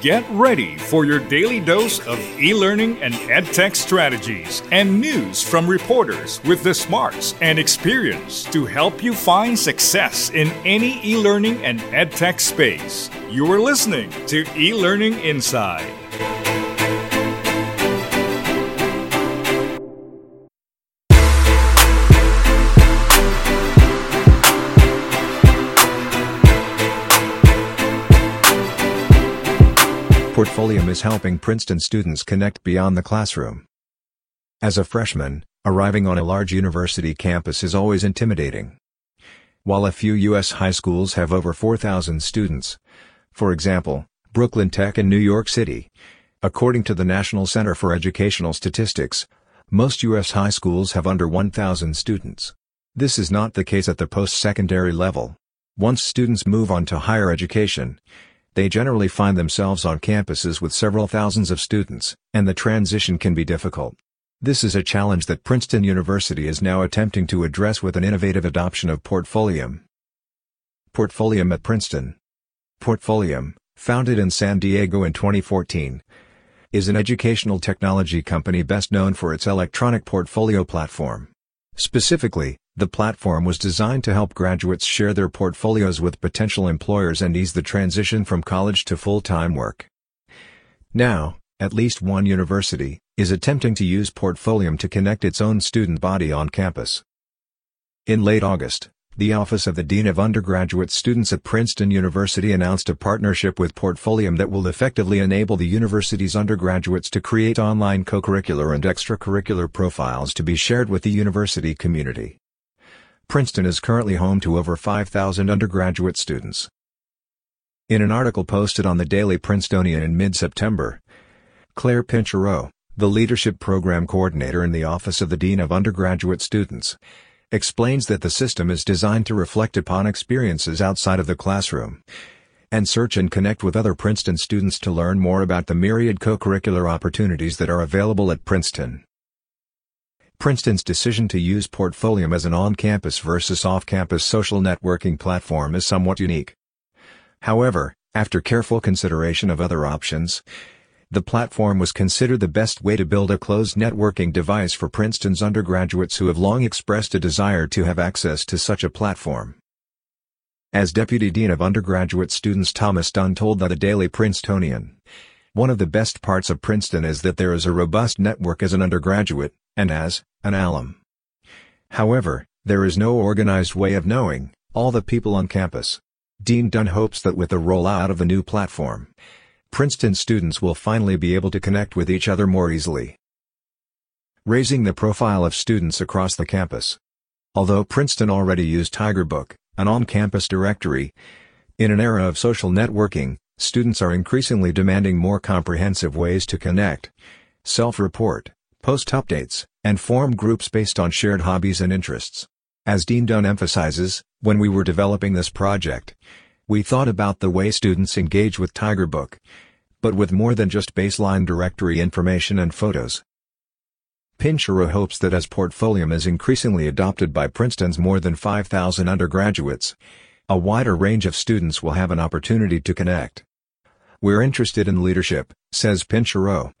Get ready for your daily dose of e learning and edtech strategies and news from reporters with the smarts and experience to help you find success in any e learning and edtech space. You are listening to E Learning Inside. Portfolium is helping Princeton students connect beyond the classroom. As a freshman, arriving on a large university campus is always intimidating. While a few U.S. high schools have over 4,000 students, for example, Brooklyn Tech and New York City, according to the National Center for Educational Statistics, most U.S. high schools have under 1,000 students. This is not the case at the post-secondary level. Once students move on to higher education, they generally find themselves on campuses with several thousands of students, and the transition can be difficult. This is a challenge that Princeton University is now attempting to address with an innovative adoption of Portfolium. Portfolium at Princeton Portfolium, founded in San Diego in 2014, is an educational technology company best known for its electronic portfolio platform. Specifically, the platform was designed to help graduates share their portfolios with potential employers and ease the transition from college to full-time work. Now, at least one university is attempting to use Portfolium to connect its own student body on campus. In late August, the Office of the Dean of Undergraduate Students at Princeton University announced a partnership with Portfolium that will effectively enable the university's undergraduates to create online co-curricular and extracurricular profiles to be shared with the university community. Princeton is currently home to over 5,000 undergraduate students. In an article posted on the Daily Princetonian in mid-September, Claire Pinchereau, the Leadership Program Coordinator in the Office of the Dean of Undergraduate Students, explains that the system is designed to reflect upon experiences outside of the classroom and search and connect with other Princeton students to learn more about the myriad co-curricular opportunities that are available at Princeton. Princeton's decision to use Portfolium as an on-campus versus off-campus social networking platform is somewhat unique. However, after careful consideration of other options, the platform was considered the best way to build a closed networking device for Princeton's undergraduates who have long expressed a desire to have access to such a platform. As Deputy Dean of Undergraduate Students Thomas Dunne told the Daily Princetonian, one of the best parts of Princeton is that there is a robust network as an undergraduate, and as an alum. However, there is no organized way of knowing all the people on campus. Dean Dunne hopes that with the rollout of the new platform, Princeton students will finally be able to connect with each other more easily. Raising the profile of students across the campus. Although Princeton already used Tigerbook, an on-campus directory, in an era of social networking, students are increasingly demanding more comprehensive ways to connect, self-report, post updates, and form groups based on shared hobbies and interests. As Dean Dunne emphasizes, when we were developing this project, we thought about the way students engage with Tigerbook, but with more than just baseline directory information and photos. Pinchereau hopes that as Portfolium is increasingly adopted by Princeton's more than 5,000 undergraduates, a wider range of students will have an opportunity to connect. We're interested in leadership, says Pinchereau.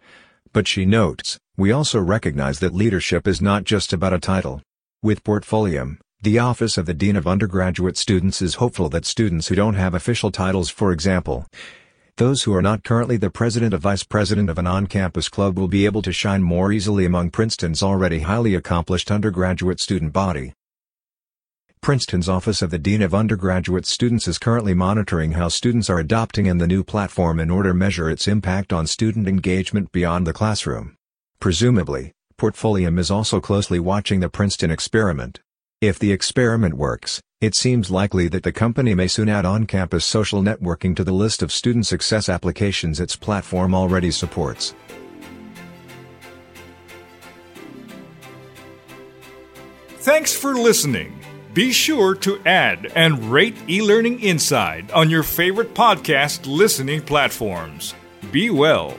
But she notes, we also recognize that leadership is not just about a title. With Portfolium, the Office of the Dean of Undergraduate Students is hopeful that students who don't have official titles for example, those who are not currently the president or vice president of an on-campus club will be able to shine more easily among Princeton's already highly accomplished undergraduate student body. Princeton's Office of the Dean of Undergraduate Students is currently monitoring how students are adopting in the new platform in order to measure its impact on student engagement beyond the classroom. Presumably, Portfolium is also closely watching the Princeton experiment. If the experiment works, it seems likely that the company may soon add on-campus social networking to the list of student success applications its platform already supports. Thanks for listening. Be sure to add and rate eLearning Inside on your favorite podcast listening platforms. Be well.